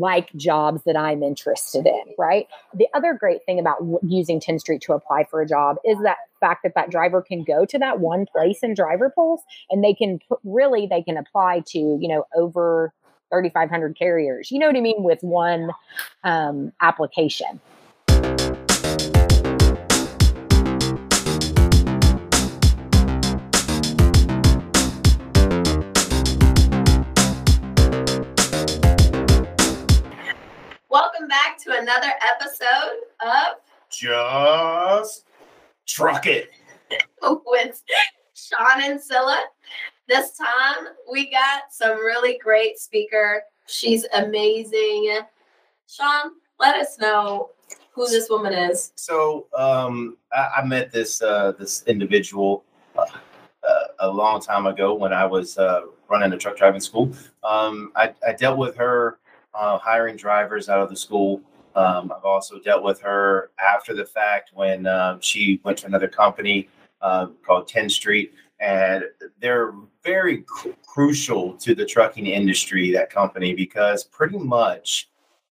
like jobs that I'm interested in, right? The other great thing about using Tenstreet to apply for a job is that fact that that driver can go to that one place in driver pulse and they can put, really they can apply to, you know, over 3500 carriers. You know what I mean with one um, application. Another episode of Just Truck It with Sean and Scylla. This time we got some really great speaker. She's amazing. Sean, let us know who this woman is. So um, I, I, met this uh, this individual uh, uh, a long time ago when I was uh, running a truck driving school. Um, I, I dealt with her uh, hiring drivers out of the school. Um, I've also dealt with her after the fact when uh, she went to another company uh, called Tenstreet, and they're very cr- crucial to the trucking industry, that company, because pretty much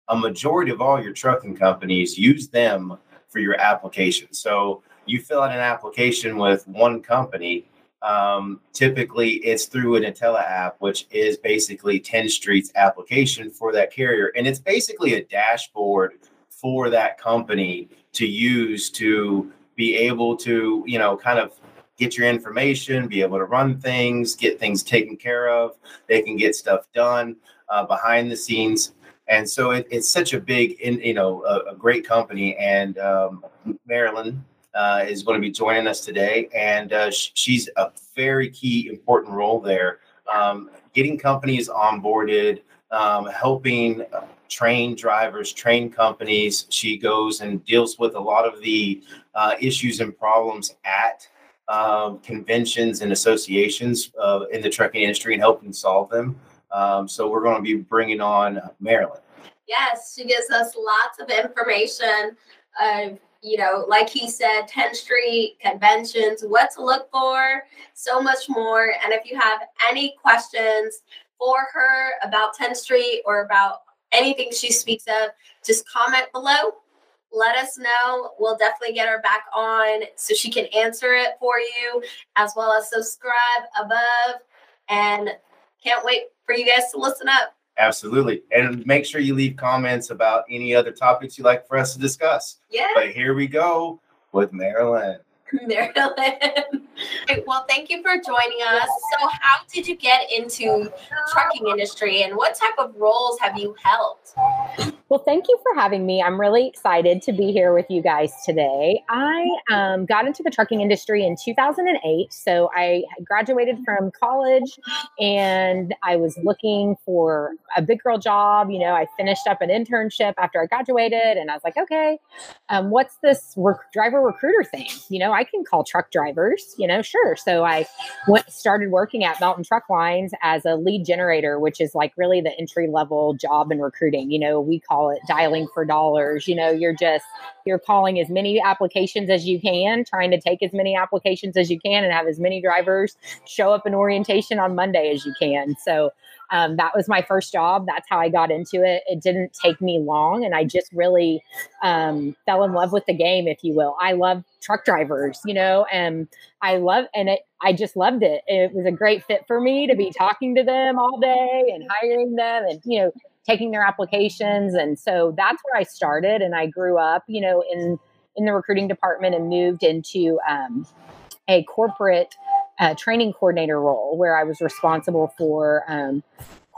a majority of all your trucking companies use them for your application. So you fill out an application with one company, um, typically it's through an IntelliApp, which is basically Tenstreet's application for that carrier. And it's basically a dashboard for that company to use to be able to, you know, kind of get your information, be able to run things, get things taken care of. They can get stuff done uh, behind the scenes. And so it, it's such a big, in, you know, a, a great company. And um, Marilyn, uh, is going to be joining us today, and uh, sh- she's a very key, important role there, um, getting companies onboarded, um, helping uh, train drivers, train companies. She goes and deals with a lot of the uh, issues and problems at um, conventions and associations uh, in the trucking industry and helping solve them. Um, so we're going to be bringing on Marilyn. Yes, she gives us lots of information of you know, like he said, Tenstreet, conventions, what to look for, so much more. And if you have any questions for her about Tenstreet or about anything she speaks of, just comment below. Let us know. We'll definitely get her back on so she can answer it for you, as well as subscribe above. And can't wait for you guys to listen up. Absolutely. And make sure you leave comments about any other topics you'd like for us to discuss. Yeah. But here we go with Marilyn. Marilyn. well, thank you for joining us. So, how did you get into trucking industry, and what type of roles have you held? Well, thank you for having me. I'm really excited to be here with you guys today. I um, got into the trucking industry in 2008. So I graduated from college and I was looking for a big girl job. You know, I finished up an internship after I graduated and I was like, okay, um, what's this rec- driver recruiter thing? You know, I can call truck drivers, you know, sure. So I went, started working at Melton Truck Lines as a lead generator, which is like really the entry level job in recruiting. You know, we call call it dialing for dollars. You know, you're just you're calling as many applications as you can, trying to take as many applications as you can and have as many drivers show up in orientation on Monday as you can. So um, that was my first job. That's how I got into it. It didn't take me long, and I just really um, fell in love with the game, if you will. I love truck drivers, you know, and I love and it. I just loved it. It was a great fit for me to be talking to them all day and hiring them, and you know, taking their applications. And so that's where I started. And I grew up, you know, in in the recruiting department and moved into um, a corporate uh, training coordinator role where I was responsible for um,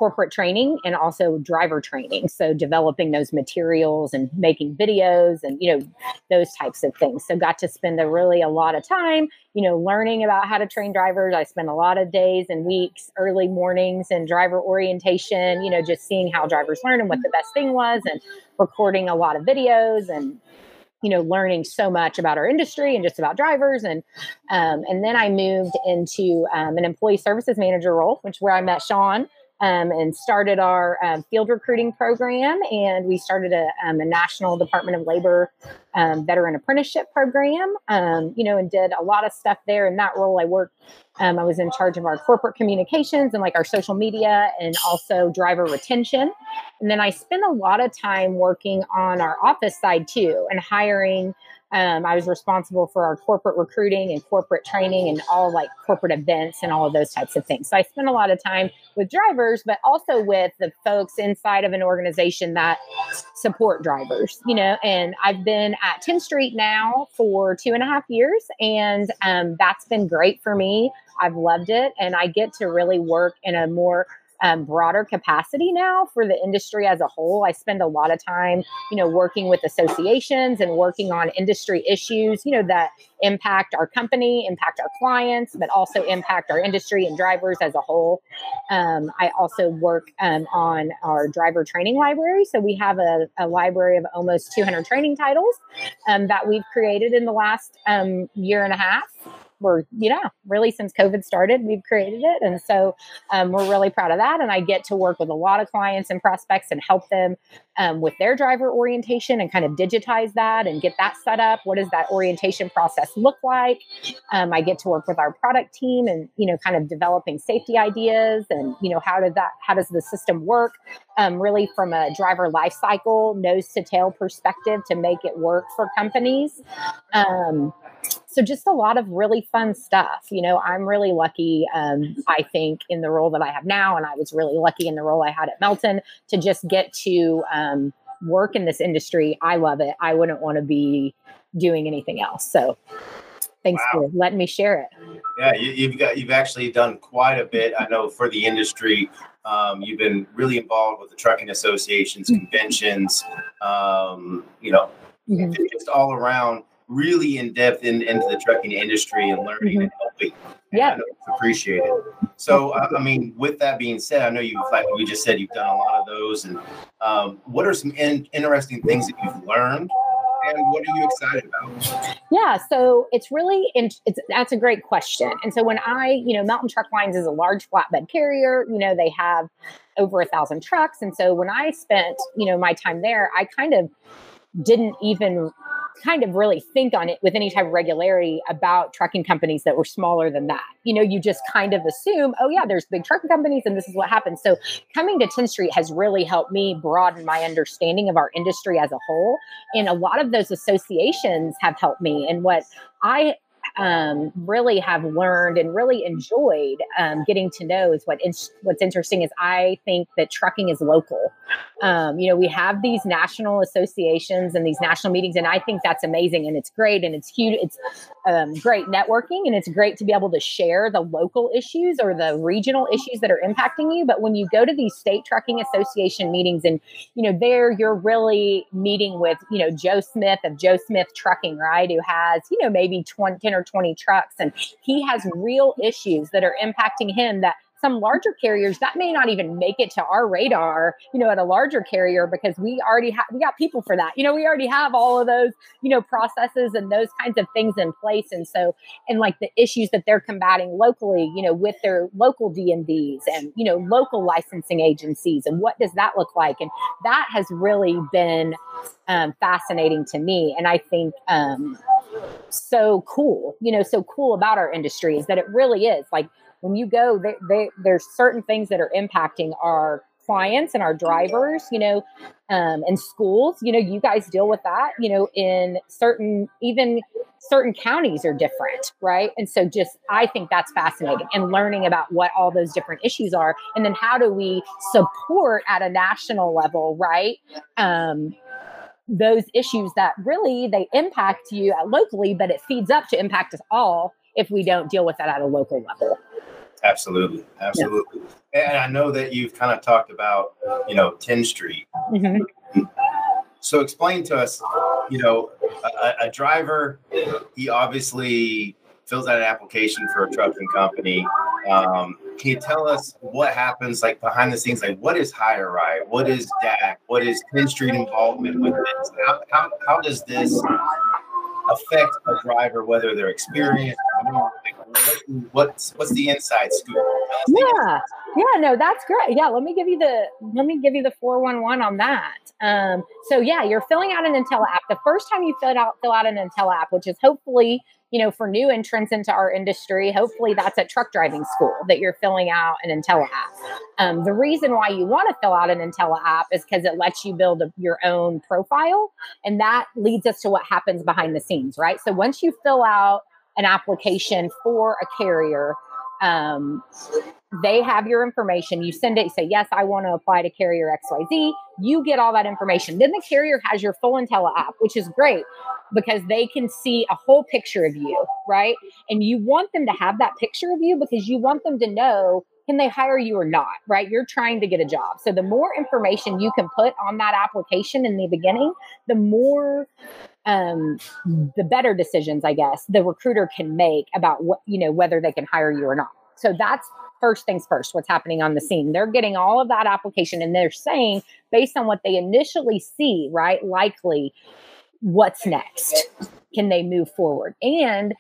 corporate training and also driver training. So developing those materials and making videos and, you know, those types of things. So got to spend a really a lot of time, you know, learning about how to train drivers. I spent a lot of days and weeks, early mornings and driver orientation, you know, just seeing how drivers learn and what the best thing was and recording a lot of videos and you know learning so much about our industry and just about drivers and um, and then i moved into um, an employee services manager role which where i met sean um, and started our um, field recruiting program. And we started a, um, a National Department of Labor um, veteran apprenticeship program, um, you know, and did a lot of stuff there. In that role, I worked, um, I was in charge of our corporate communications and like our social media and also driver retention. And then I spent a lot of time working on our office side too and hiring um, I was responsible for our corporate recruiting and corporate training and all like corporate events and all of those types of things. So I spent a lot of time with drivers, but also with the folks inside of an organization that support drivers, you know. And I've been at Tenstreet now for two and a half years, and um, that's been great for me. I've loved it, and I get to really work in a more um, broader capacity now for the industry as a whole. I spend a lot of time, you know, working with associations and working on industry issues, you know, that impact our company, impact our clients, but also impact our industry and drivers as a whole. Um, I also work um, on our driver training library. So we have a, a library of almost 200 training titles um, that we've created in the last um, year and a half we're you know really since covid started we've created it. And so um, we're really proud of that. And i get to work with a lot of clients and prospects and help them um, with their driver orientation and kind of digitize that and get that set up. What does that orientation process look like? Um, i get to work with our product team and you know kind of developing safety ideas and you know how does that how does the system work? Um, really from a driver life cycle nose to tail perspective to make it work for companies. Um, so just a lot of really fun stuff you know i'm really lucky um, i think in the role that i have now and i was really lucky in the role i had at melton to just get to um, work in this industry i love it i wouldn't want to be doing anything else so thanks wow. for letting me share it yeah you, have got you've actually done quite a bit i know for the industry um, you've been really involved with the trucking associations mm-hmm. conventions um, you know mm-hmm. just all around really in depth in, into the trucking industry and learning mm-hmm. and helping. Yeah, appreciate it. So, I mean, with that being said, I know you've like we just said you've done a lot of those, and um, what are some in, interesting things that you've learned? And what are you excited about? Yeah, so it's really it's that's a great question. And so when I, you know, Melton Truck Lines is a large flatbed carrier. You know, they have over a thousand trucks, and so when I spent, you know, my time there, I kind of didn't even kind of really think on it with any type of regularity about trucking companies that were smaller than that. You know, you just kind of assume, oh, yeah, there's big trucking companies and this is what happens. So coming to Tenstreet has really helped me broaden my understanding of our industry as a whole. And a lot of those associations have helped me. And what I um, really have learned and really enjoyed um, getting to know is what in, what's interesting is I think that trucking is local. Um, you know, we have these national associations and these national meetings, and I think that's amazing and it's great and it's huge. It's um, great networking and it's great to be able to share the local issues or the regional issues that are impacting you. But when you go to these state trucking association meetings, and you know, there you're really meeting with you know Joe Smith of Joe Smith Trucking, right? Who has you know maybe 20, 10 or 20 trucks, and he has real issues that are impacting him that some larger carriers that may not even make it to our radar you know at a larger carrier because we already have we got people for that. You know we already have all of those you know processes and those kinds of things in place. And so and like the issues that they're combating locally you know with their local dmvs and you know local licensing agencies and what does that look like? And that has really been um, fascinating to me. And i think um, so cool you know so cool about our industry is that it really is. Like when you go, they, they, there's certain things that are impacting our clients and our drivers, you know, um, and schools. You know, you guys deal with that. You know, in certain even certain counties are different, right? And so, just I think that's fascinating and learning about what all those different issues are, and then how do we support at a national level, right? Um, those issues that really they impact you locally, but it feeds up to impact us all if we don't deal with that at a local level. Absolutely, absolutely. Yeah. And I know that you've kind of talked about, you know, Tenstreet. Mm-hmm. So explain to us, you know, a, a, driver, he obviously fills out an application for a trucking company. Um, can you tell us what happens, like behind the scenes? Like, what is HireRight? What is DAC? What is 10th Street involvement with this? How, how, how does this affect a driver, whether they're experienced? What, what's what's the inside scoop? Yeah, yeah, no, that's great. Yeah, let me give you the let me give you the 411 on that. Um, so yeah, you're filling out an IntelliApp. The first time you fill out fill out an IntelliApp, which is hopefully, you know, for new entrants into our industry, hopefully that's at truck driving school that you're filling out an IntelliApp. Um, the reason why you want to fill out an IntelliApp is because it lets you build a, your own profile, and that leads us to what happens behind the scenes, right? So once you fill out an application for a carrier um, they have your information. You send it, you say, Yes, I want to apply to carrier XYZ. You get all that information. Then the carrier has your full IntelliApp, which is great because they can see a whole picture of you, right? And you want them to have that picture of you because you want them to know can they hire you or not, right? You're trying to get a job. So the more information you can put on that application in the beginning, the more um, the better decisions, I guess, the recruiter can make about what, you know, whether they can hire you or not. So that's first things first, what's happening on the scene. They're getting all of that application and they're saying, based on what they initially see, right, likely what's next. Can they move forward? And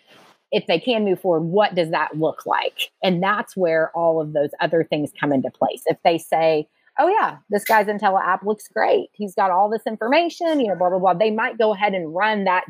if they can move forward, what does that look like? And that's where all of those other things come into place. If they say, oh yeah, this guy's Intel app looks great. He's got all this information, you know, blah, blah, blah. They might go ahead and run that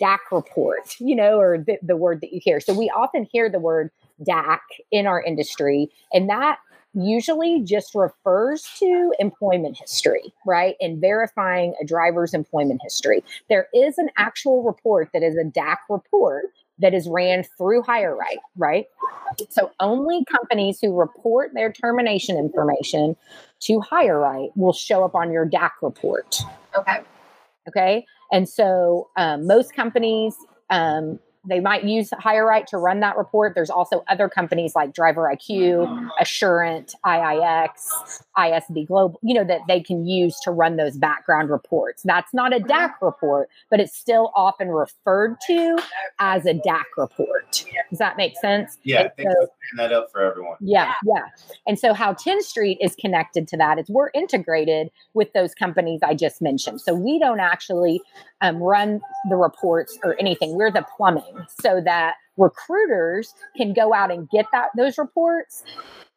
DAC report, you know, or the, the word that you hear. So we often hear the word DAC in our industry, and that usually just refers to employment history, right? And verifying a driver's employment history. There is an actual report that is a DAC report that is ran through HireRight, right? right? So only companies who report their termination information to HireRight will show up on your DAC report. Okay. Okay. And so um, most companies, um, they might use HireRight to run that report. There's also other companies like Driver IQ, Asurint, IIX, ISB Global, you know, that they can use to run those background reports. That's not a DAC report, but it's still often referred to as a DAC report. Does that make sense? Yeah, so, that up for everyone. Yeah, yeah. And so how Tenstreet is connected to that is we're integrated with those companies I just mentioned. So we don't actually um, run the reports or anything. We're the plumbing so that recruiters can go out and get that those reports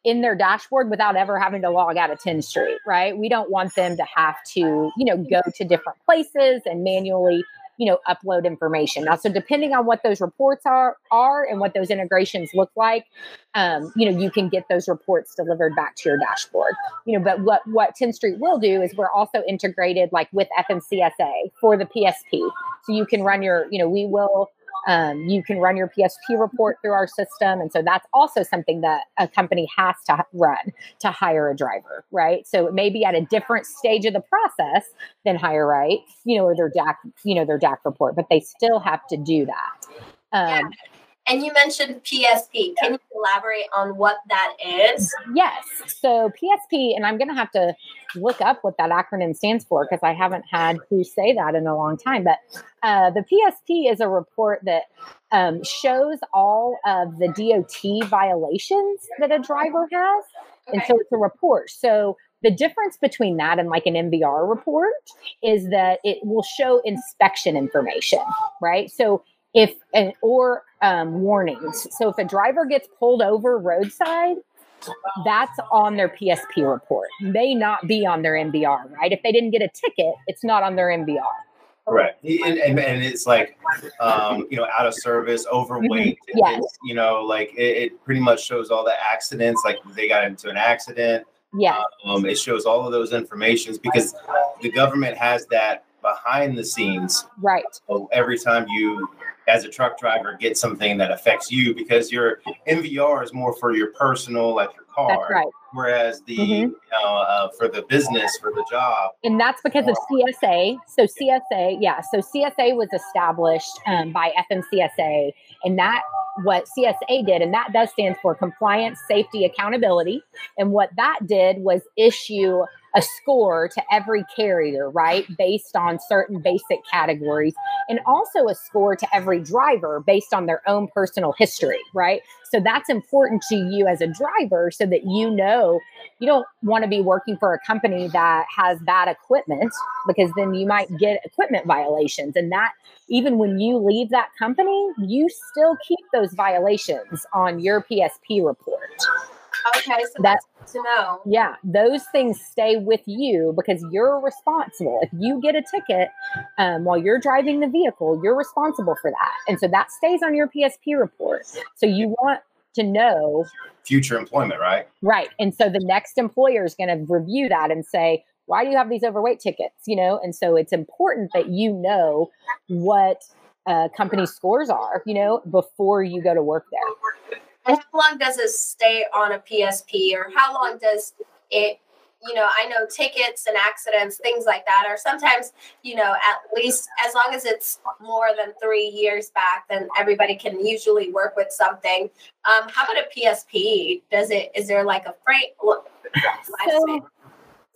in their dashboard without ever having to log out of Tenstreet, right? We don't want them to have to, you know, go to different places and manually you know upload information. Now so depending on what those reports are are and what those integrations look like um, you know you can get those reports delivered back to your dashboard. You know but what what Tenstreet will do is we're also integrated like with fmcsa for the psp so you can run your you know we will um, you can run your PSP report through our system. And so that's also something that a company has to run to hire a driver, right? So it may be at a different stage of the process than HireRight, you know, or their DAC, you know, their DAC report, but they still have to do that. Um, yeah. And you mentioned PSP. Can you elaborate on what that is? Yes. So PSP, and I'm going to have to look up what that acronym stands for because I haven't had to say that in a long time. But uh, the PSP is a report that um, shows all of the DOT violations that a driver has. Okay. And so it's a report. So the difference between that and like an MVR report is that it will show inspection information, right? So if and or um, warnings. So if a driver gets pulled over roadside, that's on their PSP report. May not be on their MVR, right? If they didn't get a ticket, it's not on their MVR. Right, And, and, and it's like, um, you know, out of service, overweight. Mm-hmm. Yes. you know, like it, it, pretty much shows all the accidents, like they got into an accident. Yeah. Um, it shows all of those informations because the government has that behind the scenes. Right. So every time you as a truck driver get something that affects you because your MVR is more for your personal, like your car. That's right. Whereas the mm-hmm. uh, uh, for the business for the job, and that's because of CSA. So CSA, yeah. So CSA was established um, by FMCSA, and that what CSA did, and that does stand for Compliance, Safety, Accountability. And what that did was issue a score to every carrier, right? Based on certain basic categories, and also a score to every driver based on their own personal history, right? So that's important to you as a driver so that you know you don't want to be working for a company that has bad equipment because then you might get equipment violations. And that, even when you leave that company, you still keep those violations on your PSP report. Okay, so that's to know. Yeah, those things stay with you because you're responsible. If you get a ticket um, while you're driving the vehicle, you're responsible for that. And so that stays on your PSP report. So you want to know future employment, right? Right. And so the next employer is going to review that and say, why do you have these overweight tickets? You know, and so it's important that you know what uh, company scores are, you know, before you go to work there. How long does it stay on a PSP, or how long does it? You know, I know tickets and accidents, things like that, are sometimes, you know, at least as long as it's more than three years back, then everybody can usually work with something. Um, how about a PSP? Does it? Is there like a freight? So,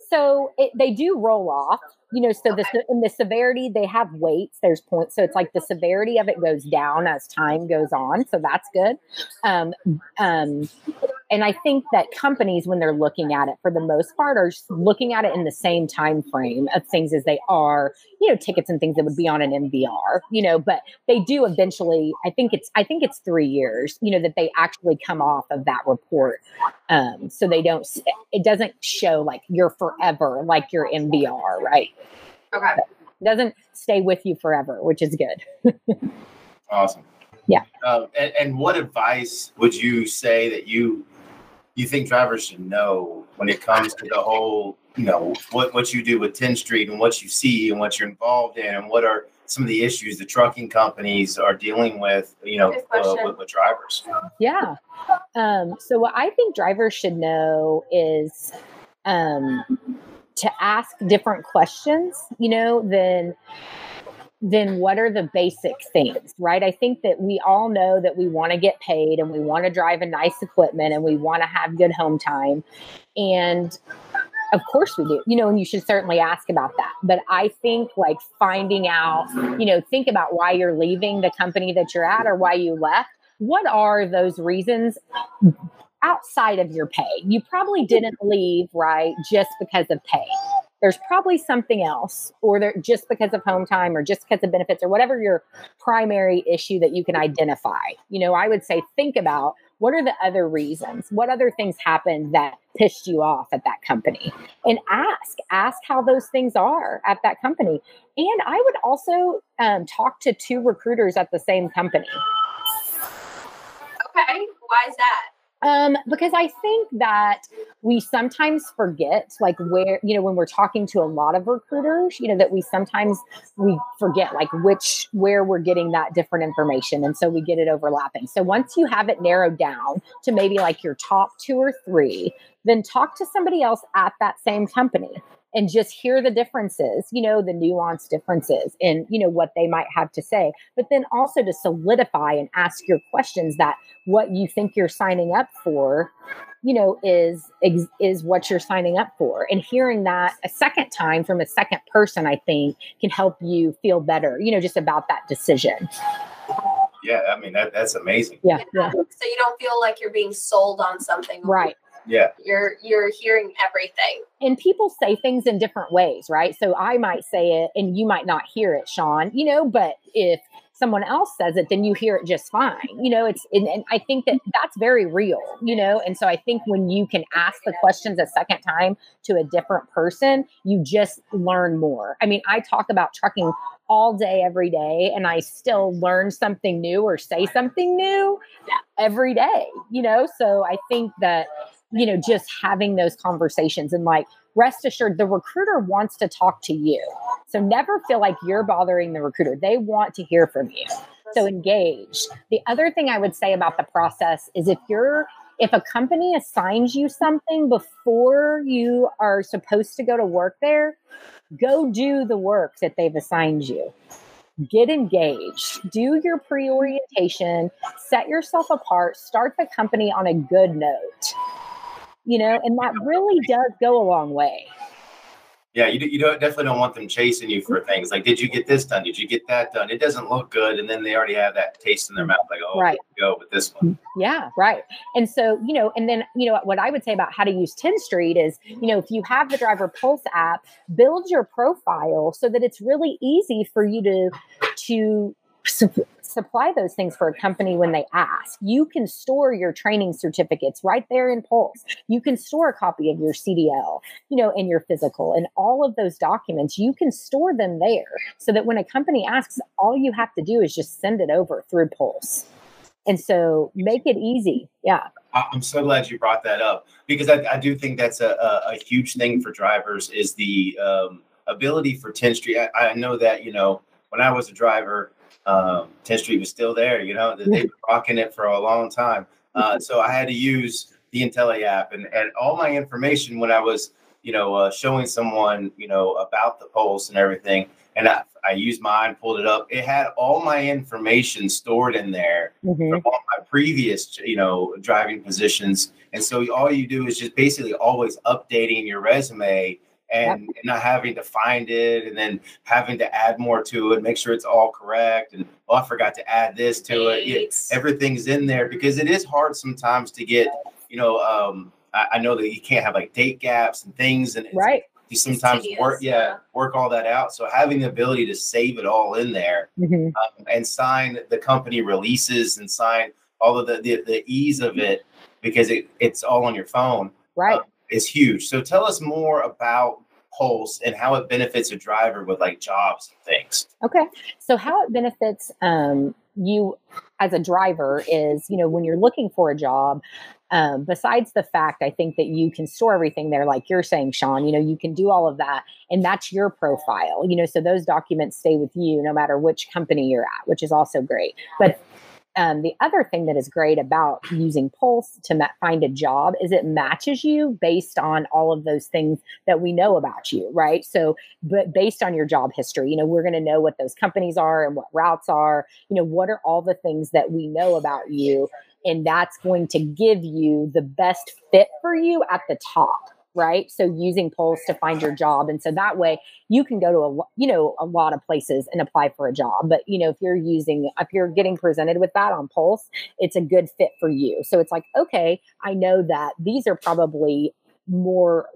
so it, they do roll off you know so okay. the in the severity they have weights there's points so it's like the severity of it goes down as time goes on so that's good um, um, and i think that companies when they're looking at it for the most part are looking at it in the same time frame of things as they are you know tickets and things that would be on an MVR you know but they do eventually i think it's i think it's three years you know that they actually come off of that report um, so they don't it doesn't show like you're forever like your MVR right Okay. It doesn't stay with you forever, which is good. awesome. Yeah. Uh, and, and what advice would you say that you you think drivers should know when it comes to the whole, you know, what what you do with Tenstreet and what you see and what you're involved in and what are some of the issues the trucking companies are dealing with, you know, uh, with, with, drivers? Yeah. Um, so what I think drivers should know is um, to ask different questions, you know, than then what are the basic things, right? I think that we all know that we want to get paid and we want to drive a nice equipment and we want to have good home time. And of course we do, you know, and you should certainly ask about that. But I think like finding out, you know, think about why you're leaving the company that you're at or why you left. What are those reasons? outside of your pay. You probably didn't leave, right, just because of pay. There's probably something else, or there, just because of home time, or just because of benefits, or whatever your primary issue that you can identify. You know, I would say think about what are the other reasons? What other things happened that pissed you off at that company? And ask, ask how those things are at that company. And I would also um, talk to two recruiters at the same company. Okay, why is that? Um, because I think that we sometimes forget, like where you know, when we're talking to a lot of recruiters, you know, that we sometimes we forget like which where we're getting that different information, and so we get it overlapping. So once you have it narrowed down to maybe like your top two or three, then talk to somebody else at that same company and just hear the differences, you know, the nuanced differences in, you know, what they might have to say, but then also to solidify and ask your questions that what you think you're signing up for, you know, is is what you're signing up for. And hearing that a second time from a second person, I think can help you feel better, you know, just about that decision. Yeah, I mean that that's amazing. Yeah, yeah. So you don't feel like you're being sold on something. Right yeah. You're you're hearing everything. And people say things in different ways right? So i might say it and you might not hear it sean you know but if someone else says it then you hear it just fine you know it's and, and i think that that's very real you know? And so i think when you can ask the questions a second time to a different person you just learn more. I mean i talk about trucking all day, every day, and I still learn something new or say something new every day, you know? So I think that you know, just having those conversations and like rest assured the recruiter wants to talk to you. So never feel like you're bothering the recruiter. They want to hear from you. So engage. The other thing I would say about the process is if you're if a company assigns you something before you are supposed to go to work there, go do the work that they've assigned you. Get engaged, do your pre orientation, set yourself apart, start the company on a good note you know, and that really does go a long way. Yeah, you, you don't definitely don't want them chasing you for things like, did you get this done? Did you get that done? It doesn't look good, and then they already have that taste in their mouth, like, oh, right. go with this one. Yeah, right. And so, you know, and then you know what I would say about how to use Tenstreet is, you know, if you have the Driver Pulse app, build your profile so that it's really easy for you to to supply those things for a company when they ask. You can store your training certificates right there in Pulse. You can store a copy of your CDL, you know, and your physical and all of those documents. You can store them there so that when a company asks, all you have to do is just send it over through Pulse. And so make it easy. Yeah. I'm so glad you brought that up because I, I do think that's a, a, a, huge thing for drivers is the um, ability for Tenstreet. I, I, know that, you know, when I was a driver, um, Tenstreet was still there, you know, they've been rocking it for a long time. Uh, so I had to use the IntelliApp and, and all my information when I was, you know, uh, showing someone, you know, about the pulse and everything. And I, I used mine, pulled it up. It had all my information stored in there mm-hmm. from all my previous, you know, driving positions. And so all you do is just basically always updating your resume and, yep. not having to find it and then having to add more to it, make sure it's all correct. And oh, I forgot to add this to it. it everything's in there because it is hard sometimes to get, you know, um, I, I, know that you can't have like date gaps and things and right you sometimes tedious, work yeah, yeah, work all that out so having the ability to save it all in there mm-hmm. um, and sign the company releases and sign all of the the, the ease of it because it, it's all on your phone right uh, is huge. So tell us more about pulse and how it benefits a driver with like jobs and things. Okay. So how it benefits um, you as a driver is you know when you're looking for a job um, besides the fact i think that you can store everything there like you're saying sean you know you can do all of that and that's your profile you know so those documents stay with you no matter which company you're at which is also great. But um, the other thing that is great about using Pulse to ma- find a job is it matches you based on all of those things that we know about you, right? So, but based on your job history, you know, we're going to know what those companies are and what routes are, you know, what are all the things that we know about you. And that's going to give you the best fit for you at the top right? So using Pulse to find your job. And so that way you can go to a you know a lot of places and apply for a job. But you know if you're using if you're getting presented with that on pulse it's a good fit for you. So it's like okay i know that these are probably more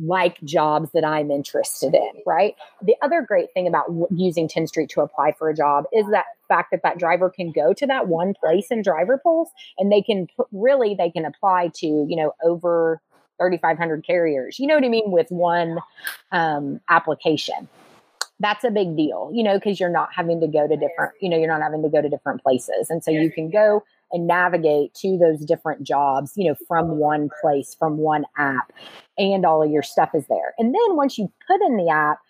like jobs that I'm interested in, right? The other great thing about using Tenstreet to apply for a job is that fact that that driver can go to that one place in driver pulse and they can really they can apply to, you know, over 3,500 carriers. You know what I mean? With one um, application. That's a big deal, you know, because you're not having to go to different, you know, you're not having to go to different places. And so you can go and navigate to those different jobs, you know, from one place, from one app, and all of your stuff is there. And then once you put in the app,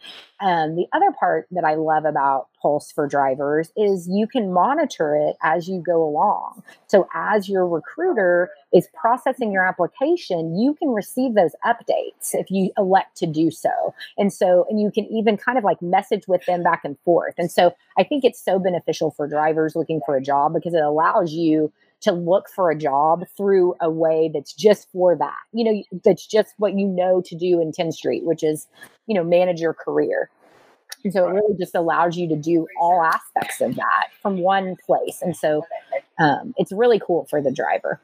um, the other part that I love about Pulse for drivers is you can monitor it as you go along. So as your recruiter is processing your application, you can receive those updates if you elect to do so. And so, and you can even kind of like message with them back and forth. And so I think it's so beneficial for drivers looking for a job because it allows you to look for a job through a way that's just for that. You know, that's just what you know to do in Tenstreet, which is, you know, manage your career. And so it really just allows you to do all aspects of that from one place. And so um, it's really cool for the driver.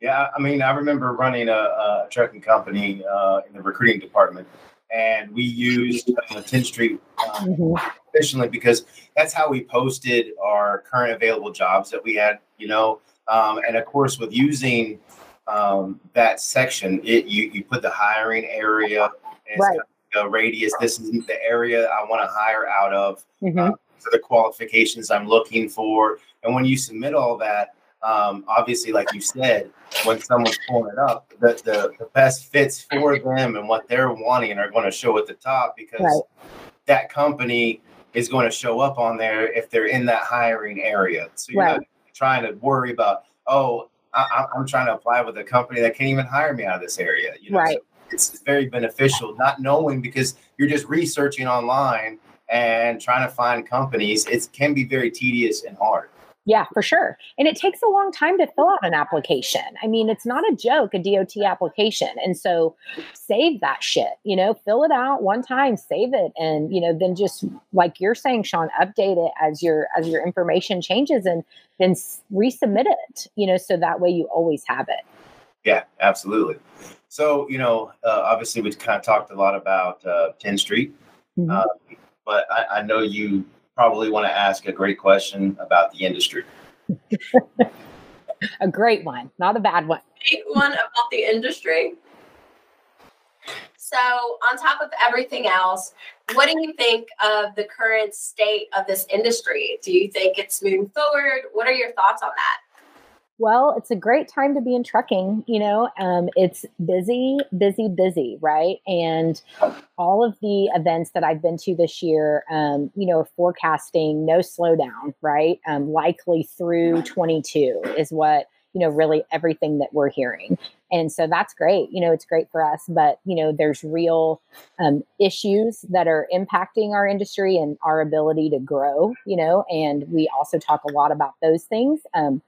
Yeah, I mean, I remember running a, a trucking company uh, in the recruiting department, and we used uh, Tenstreet um, mm-hmm. efficiently because that's how we posted our current available jobs that we had. You know, um, and of course, with using um, that section, it you, you put the hiring area and right. the radius. This is the area I want to hire out of. Mm-hmm. Uh, for the qualifications I'm looking for, and when you submit all that, um, obviously, like you said, when someone's pulling it up, the, the, the best fits for them and what they're wanting are going to show at the top because right. that company is going to show up on there if they're in that hiring area. So you're right. not trying to worry about, oh, I, am trying to apply with a company that can't even hire me out of this area. You know? Right. So it's very beneficial not knowing because you're just researching online and trying to find companies. It can be very tedious and hard. Yeah, for sure. And it takes a long time to fill out an application. I mean, it's not a joke, a DOT application. And so save that shit, you know, fill it out one time, save it and, you know, then just like you're saying, Sean, update it as your as your information changes and then resubmit it, you know, so that way you always have it. Yeah, absolutely. So, you know, uh, obviously we kind of talked a lot about uh, Tenstreet. Mm-hmm. Uh, but I, I know you probably want to ask a great question about the industry. a great one, not a bad one. Great one about the industry. So, on top of everything else, what do you think of the current state of this industry? Do you think it's moving forward? What are your thoughts on that? Well, it's a great time to be in trucking. You know, um, it's busy, busy, busy, right? And all of the events that I've been to this year, um, you know, forecasting no slowdown, right? Um, likely through 22 is what you know really everything that we're hearing and so that's great you know it's great for us but you know there's real um, issues that are impacting our industry and our ability to grow you know and we also talk a lot about those things um,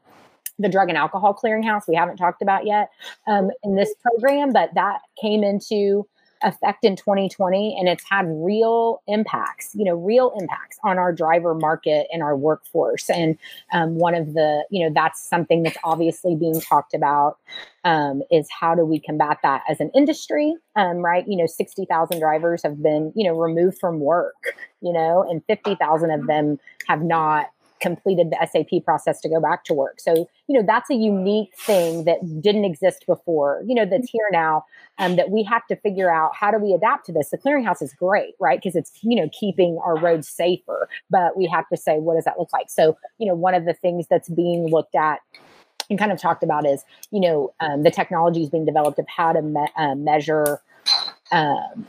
the Drug and Alcohol Clearinghouse, we haven't talked about yet um, in this program, but that came into effect in 2020 and it's had real impacts you know real impacts on our driver market and our workforce. And um, one of the you know that's something that's obviously being talked about um, is how do we combat that as an industry um, right? You know 60000 drivers have been you know removed from work you know and 50000 of them have not completed the SAP process to go back to work. So, you know, that's a unique thing that didn't exist before, you know, that's here now um, that we have to figure out how do we adapt to this. The clearinghouse is great, right? Because it's, you know, keeping our roads safer, but we have to say, what does that look like? So, you know, one of the things that's being looked at and kind of talked about is, you know, um, the technology is being developed of how to me- uh, measure um,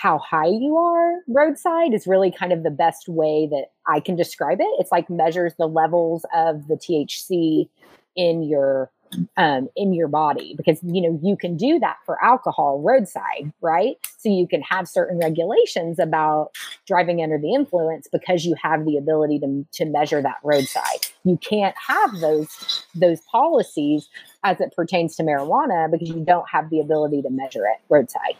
how high you are roadside is really kind of the best way that I can describe it. It's like measures the levels of the THC in your um, in your body because you know you can do that for alcohol roadside, right? So you can have certain regulations about driving under the influence because you have the ability to, to measure that roadside. You can't have those those policies as it pertains to marijuana because you don't have the ability to measure it roadside.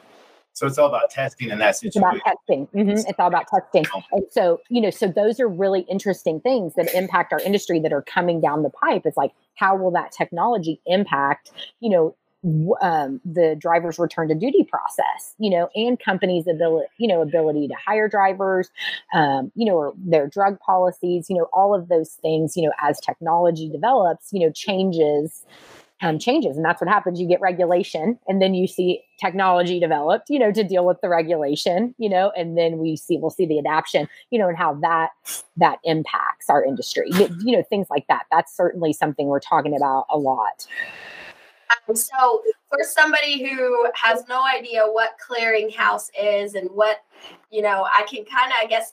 So it's all about testing in that situation. It's about testing. Mm-hmm. It's all about testing. And so, you know, so those are really interesting things that impact our industry that are coming down the pipe. It's like, how will that technology impact, you know, um, the driver's return to duty process, you know, and companies' ability, you know, ability to hire drivers, um, you know, or their drug policies, you know, all of those things, you know, as technology develops, you know, changes um, changes and that's what happens. You get regulation and then you see technology developed you know to deal with the regulation you know and then we see we'll see the adaptation you know and how that that impacts our industry you know things like that. That's certainly something we're talking about a lot. Um, so for somebody who has no idea what clearinghouse is and what you know i can kind of i guess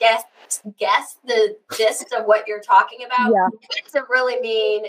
guess guess the gist of what you're talking about yeah. what does it really mean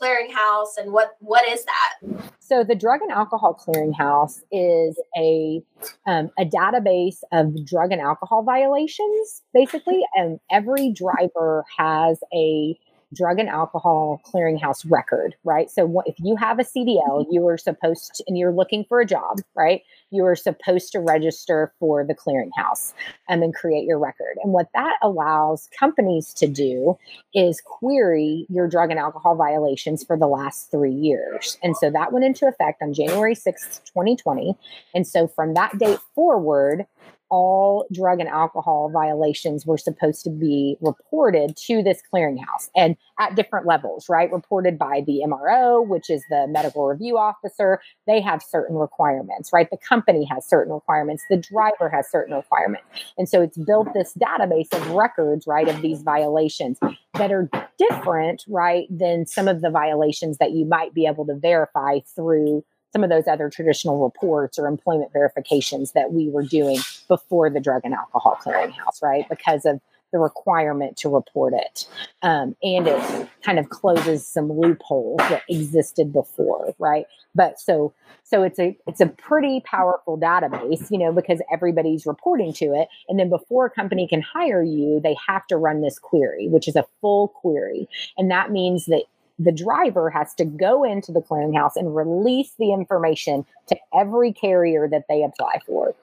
clearinghouse and what what is that? So the drug and alcohol clearinghouse is a um, a database of drug and alcohol violations basically. And every driver has a drug and alcohol clearinghouse record, right? So if you have a CDL, mm-hmm. you are supposed to, and you're looking for a job, right? You are supposed to register for the clearinghouse and then create your record. And what that allows companies to do is query your drug and alcohol violations for the last three years. And so that went into effect on January 6th, 2020. And so from that date forward, all drug and alcohol violations were supposed to be reported to this clearinghouse and at different levels, right? Reported by the MRO, which is the medical review officer. They have certain requirements, right? The company has certain requirements. The driver has certain requirements. And so it's built this database of records, right, of these violations that are different, right, than some of the violations that you might be able to verify through some of those other traditional reports or employment verifications that we were doing before the drug and alcohol clearinghouse, right? Because of the requirement to report it. Um, and it kind of closes some loopholes that existed before, right? But so so it's a it's a pretty powerful database, you know, because everybody's reporting to it. And then before a company can hire you, they have to run this query, which is a full query. And that means that the driver has to go into the clearinghouse and release the information to every carrier that they apply for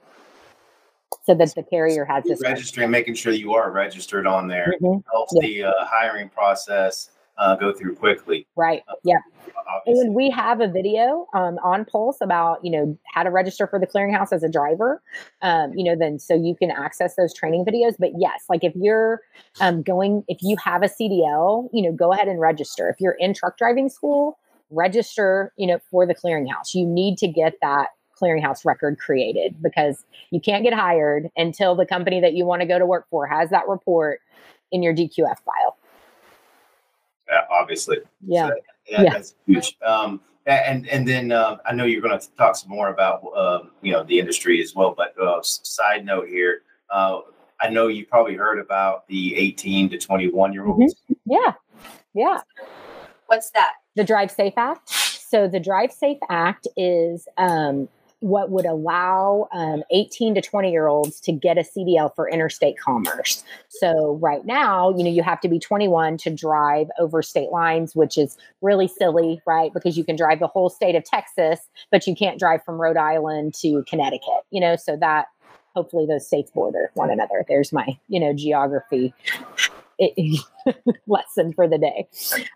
so that the carrier has this registering making sure you are registered on there mm-hmm. helps yeah. the uh, hiring process uh, go through quickly. Right. Yeah. Obviously. And we have a video um, on Pulse about you know how to register for the clearinghouse as a driver. Um, you know, then so you can access those training videos. But yes, like if you're um, going, if you have a CDL, you know, go ahead and register. If you're in truck driving school, register. You know, for the clearinghouse, you need to get that clearinghouse record created because you can't get hired until the company that you want to go to work for has that report in your DQF file. Yeah, obviously. Yeah. So that- Yeah. That's huge. Um, and and then uh, I know you're going to talk some more about um, you know the industry as well. But uh, side note here, uh, I know you probably heard about the 18 to 21 year olds. Yeah. Yeah. What's that? the Drive Safe Act. So the Drive Safe Act is um, what would allow um, 18 to 20 year olds to get a CDL for interstate commerce. So right now, you know, you have to be 21 to drive over state lines, which is really silly, right? Because you can drive the whole state of Texas, but you can't drive from Rhode Island to Connecticut. You know, so that hopefully those states border one another. There's my, you know, geography it, lesson for the day.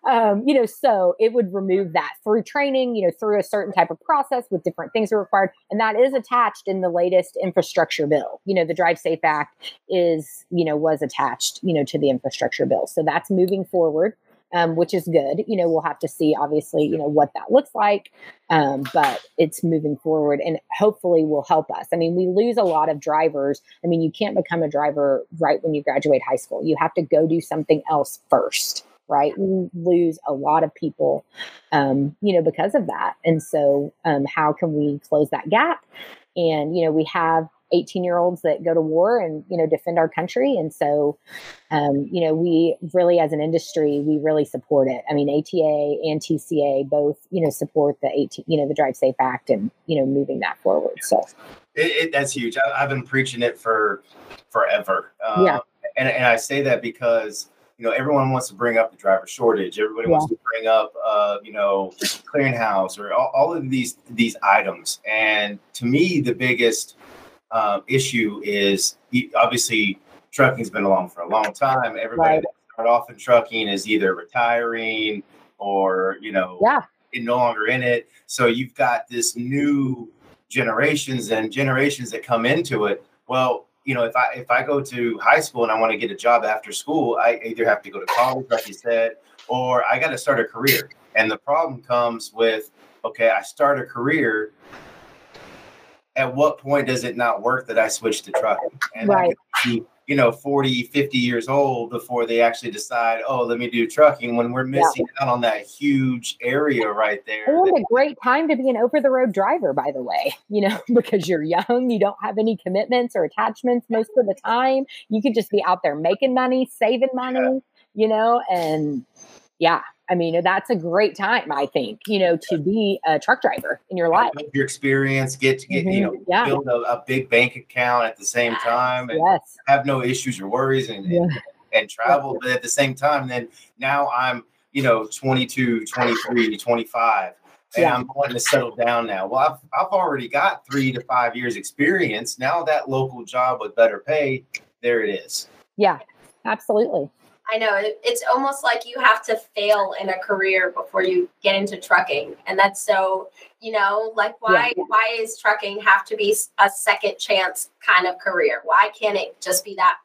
Um, you know, so it would remove that through training, you know, through a certain type of process with different things are required. And that is attached in the latest infrastructure bill. You know, the Drive Safe Act is, you know, was attached, you know, to the infrastructure bill. So that's moving forward. Um, which is good. You know, we'll have to see, obviously, you know, what that looks like, um, but it's moving forward and hopefully will help us. I mean, we lose a lot of drivers. I mean, you can't become a driver right when you graduate high school. You have to go do something else first, right? We lose a lot of people, um, you know, because of that. And so, um, how can we close that gap? And, you know, we have 18 year olds that go to war and, you know, defend our country. And so, um, you know, we really, as an industry, we really support it. I mean, ATA and TCA both, you know, support the 18, you know, the Drive Safe Act and, you know, moving that forward. So, It, it, that's huge. I, I've been preaching it for forever. Um, Yeah. And, and I say that because, you know, everyone wants to bring up the driver shortage. Everybody wants to bring up, uh, you know, clearinghouse or all, all of these these items. And to me, the biggest um, issue is obviously trucking's been along for a long time. Everybody Right. that started off in trucking is either retiring or, you know, yeah, no longer in it. So you've got this new generations and generations that come into it. Well, you know, if I if I go to high school and I want to get a job after school, I either have to go to college, like you said, or I got to start a career. And the problem comes with, okay, I start a career. At what point does it not work that I switch to trucking? And Right. be, you know, 40, 50 years old before they actually decide, oh, let me do trucking when we're Yeah. missing out on that huge area right there. and a great time to be an over the road driver, by the way, you know, because you're young, you don't have any commitments or attachments most of the time. You could just be out there making money, saving money, you know, and yeah, I mean, that's a great time, I think, you know, to be a truck driver in your life. Your experience, get to get, you know, Mhm. Yeah. build a, a big bank account at the same time and Yes. have no issues or worries and, Yeah. and, and travel. But at the same time, then now I'm, you know, 22, 23, 25. And Yeah. I'm wanting to settle down now. Well, I've, I've already got three to five years experience. Now that local job with better pay, there it is. Yeah, absolutely. I know it's almost like you have to fail in a career before you get into trucking, and that's so you know like why why is trucking have to be a second chance kind of career? Why can't it just be that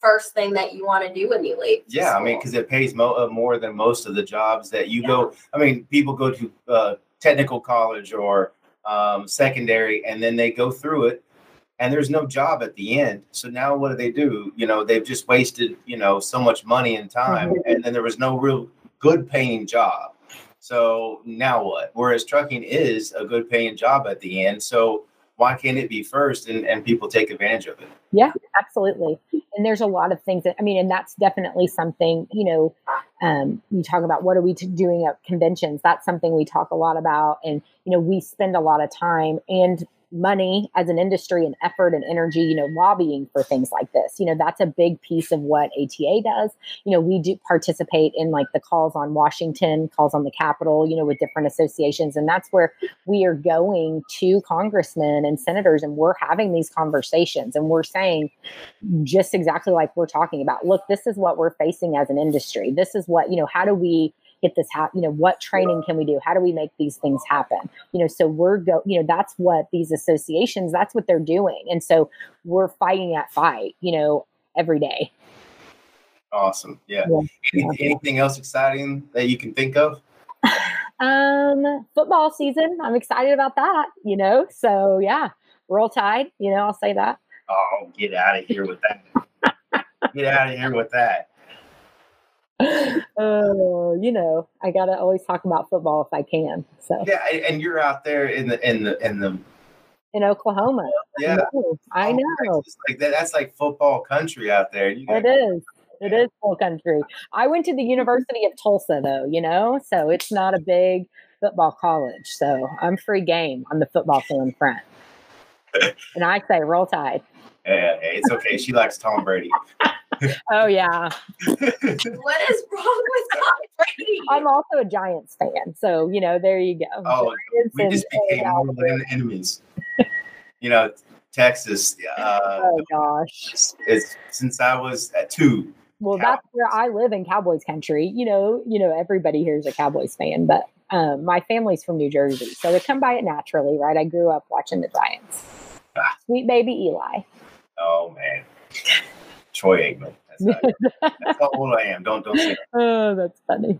first thing that you want to do when you leave? Yeah, I mean, because it pays mo- uh, more than most of the jobs that you go. I mean, people go to uh, technical college or um, secondary, and then they go through it, and there's no job at the end. So now, what do they do? You know, they've just wasted you know so much money and time, and then there was no real good paying job. So now what? Whereas trucking is a good paying job at the end. So why can't it be first and, and people take advantage of it? Yeah, absolutely. And there's a lot of things that I mean, and that's definitely something, you know, um, you talk about what are we t- doing at conventions? That's something we talk a lot about. And, you know, we spend a lot of time and money as an industry and effort and energy, you know, lobbying for things like this. You know, that's a big piece of what ATA does. You know, we do participate in like the calls on Washington, calls on the Capitol, you know, with different associations. And that's where we are going to congressmen and senators and we're having these conversations and we're saying just exactly like we're talking about look, this is what we're facing as an industry. This is what, you know, how do we get this happen you know what training can we do? How do we make these things happen? You know so we're go you know that's what these associations that's what they're doing. And so we're fighting that fight you know every day. Awesome. Yeah, yeah. anything else exciting that you can think of? Um football season. I'm excited about that you know? So yeah roll tide you know i'll say that. Oh get out of here with that. Get out of here with that oh, you know, I gotta always talk about football if I can. So yeah, and you're out there in the in the in the in Oklahoma. Yeah, I know. I oh, know. Like that, that's like football country out there. You it is. It is full country. I went to the mm-hmm. University of Tulsa though, you know, so it's not a big football college. So I'm free game on the football fan front. and I say roll tide. Yeah, it's okay. She likes Tom Brady. oh yeah. what is wrong with Tom Brady? I'm also a Giants fan, so you know, there you go. Oh, Giants we just became mortal enemies. you know, Texas. Uh, oh gosh. It's, it's, since I was at two. Well, Cowboys. that's where I live in Cowboys country. You know, you know, everybody here is a Cowboys fan, but um, my family's from New Jersey, so they come by it naturally, right? I grew up watching the Giants. Ah. Sweet baby Eli. Oh man. Troy Aikman. That's, that's how old I am. Don't don't say. That. Oh, that's funny.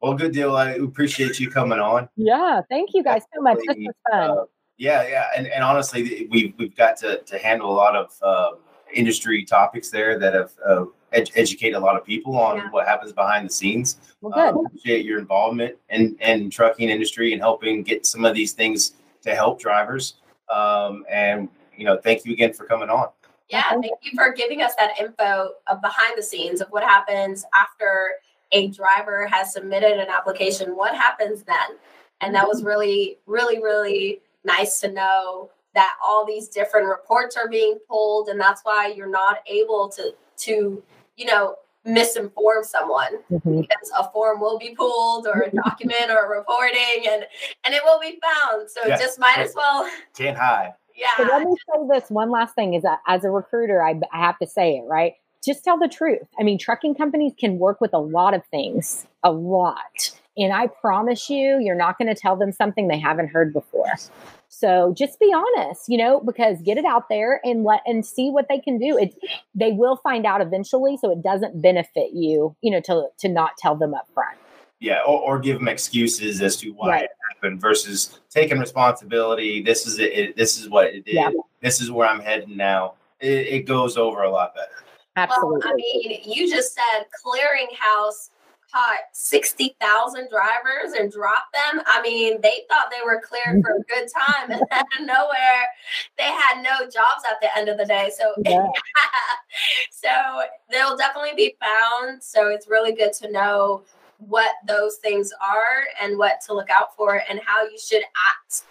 Well, good deal. I appreciate you coming on. Yeah, thank you guys so much. This was fun. Uh, yeah, yeah, and and honestly, we've we've got to to handle a lot of uh, industry topics there that have uh, ed- educate a lot of people on yeah. what happens behind the scenes. Well, good. Uh, appreciate your involvement in in trucking industry and helping get some of these things to help drivers. Um, and you know, thank you again for coming on. Yeah, thank you for giving us that info of behind the scenes of what happens after a driver has submitted an application. What happens then? And that was mm-hmm. really, really, really nice to know that all these different reports are being pulled, and that's why you're not able to to you know misinform someone mm-hmm. because a form will be pulled or a document or a reporting and and it will be found so yeah. just might as well can't hide yeah. So let me say this one last thing is that as a recruiter, I, I have to say it, right? Just tell the truth. I mean, trucking companies can work with a lot of things, a lot. And I promise you, you're not going to tell them something they haven't heard before. So just be honest, you know, because get it out there and let and see what they can do. It they will find out eventually, so it doesn't benefit you, you know, to to not tell them up front. Yeah, or, or give them excuses as to why right. it happened versus taking responsibility. This is it. it this is what it is. Yeah. This is where I'm heading now. It, it goes over a lot better. Absolutely. Well, I mean, you just said clearinghouse caught 60,000 drivers and dropped them. I mean, they thought they were cleared for a mm-hmm. good time and out of nowhere they had no jobs at the end of the day. So yeah. so they'll definitely be found. So it's really good to know what those things are and what to look out for and how you should act.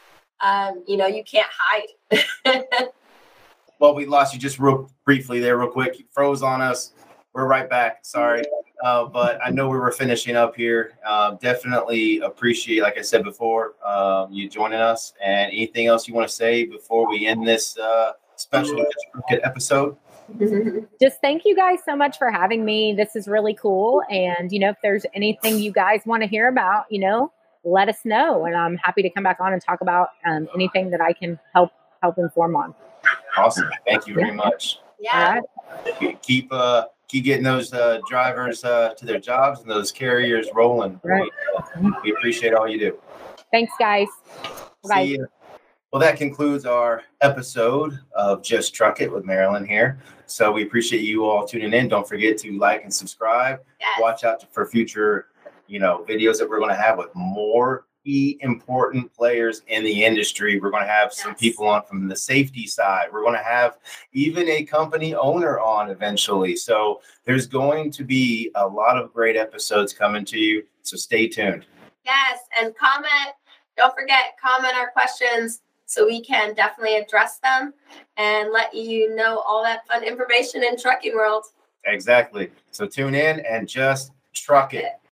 Um, you know, you can't hide. well, we lost you just real briefly there, real quick. You froze on us. We're right back. Sorry. Uh, but I know we were finishing up here. Uh, definitely appreciate, like I said before, um, you joining us. And anything else you want to say before we end this uh, special episode? just thank you guys so much for having me. This is really cool. And, you know, if there's anything you guys want to hear about, you know, let us know. And I'm happy to come back on and talk about um, anything that I can help help inform on. Awesome. Thank you very much. Yeah. Right. Keep uh keep getting those uh, drivers uh, to their jobs and those carriers rolling. Right. We, uh, we appreciate all you do. Thanks, guys. Bye. Well, that concludes our episode of Just Truck It with Marilyn here. So we appreciate you all tuning in. Don't forget to like and subscribe. Yes. Watch out for future, you know, videos that we're going to have with more important players in the industry. We're going to have yes. some people on from the safety side. We're going to have even a company owner on eventually. So there's going to be a lot of great episodes coming to you. So stay tuned. Yes, and comment. Don't forget, comment our questions so we can definitely address them and let you know all that fun information in trucking world. Exactly. So tune in and just truck it.